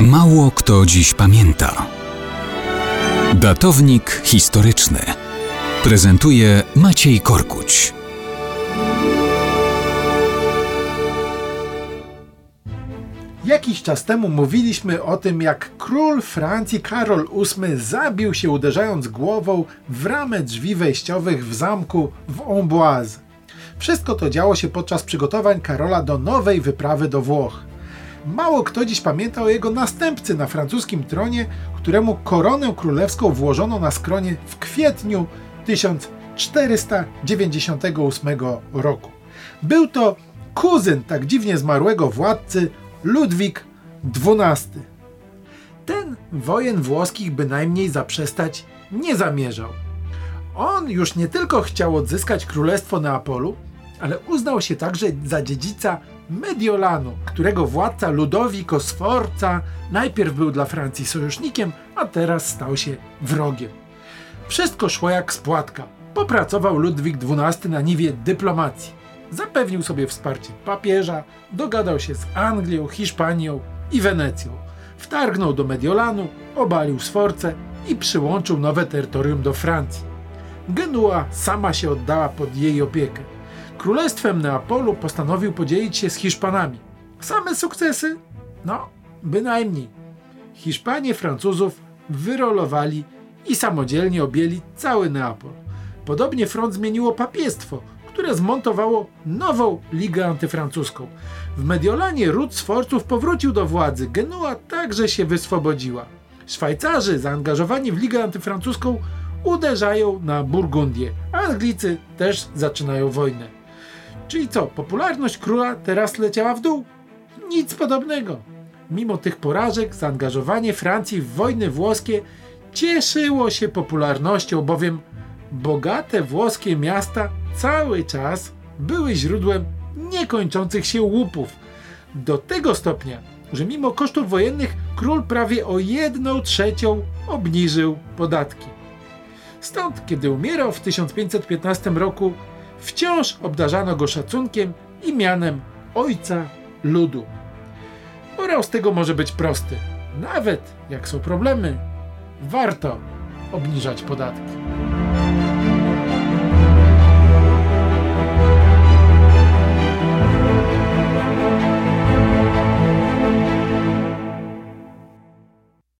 Mało kto dziś pamięta. Datownik historyczny prezentuje Maciej Korkuć. Jakiś czas temu mówiliśmy o tym, jak król Francji Karol VIII zabił się uderzając głową w ramę drzwi wejściowych w zamku w Amboise. Wszystko to działo się podczas przygotowań Karola do nowej wyprawy do Włoch. Mało kto dziś pamięta o jego następcy na francuskim tronie, któremu koronę królewską włożono na skronie w kwietniu 1498 roku. Był to kuzyn tak dziwnie zmarłego władcy Ludwik XII. Ten wojen włoskich bynajmniej zaprzestać nie zamierzał. On już nie tylko chciał odzyskać królestwo Neapolu, ale uznał się także za dziedzica Mediolanu, którego władca Ludovico Sforza najpierw był dla Francji sojusznikiem, a teraz stał się wrogiem. Wszystko szło jak spłatka. Popracował Ludwik XII na niwie dyplomacji. Zapewnił sobie wsparcie papieża, dogadał się z Anglią, Hiszpanią i Wenecją. Wtargnął do Mediolanu, obalił Sforcę i przyłączył nowe terytorium do Francji. Genua sama się oddała pod jej opiekę. Królestwem Neapolu postanowił podzielić się z Hiszpanami. Same sukcesy? No, bynajmniej. Hiszpanie Francuzów wyrolowali i samodzielnie objęli cały Neapol. Podobnie front zmieniło papiestwo, które zmontowało nową ligę antyfrancuską. W Mediolanie ród Sforców powrócił do władzy, Genua także się wyswobodziła. Szwajcarzy zaangażowani w ligę antyfrancuską uderzają na Burgundię, Anglicy też zaczynają wojnę. Czyli co, popularność króla teraz leciała w dół? Nic podobnego. Mimo tych porażek, zaangażowanie Francji w wojny włoskie cieszyło się popularnością, bowiem bogate włoskie miasta cały czas były źródłem niekończących się łupów. Do tego stopnia, że mimo kosztów wojennych król prawie o jedną trzecią obniżył podatki. Stąd, kiedy umierał w 1515 roku, wciąż obdarzano go szacunkiem i mianem ojca ludu. Morał z tego może być prosty. Nawet jak są problemy, warto obniżać podatki.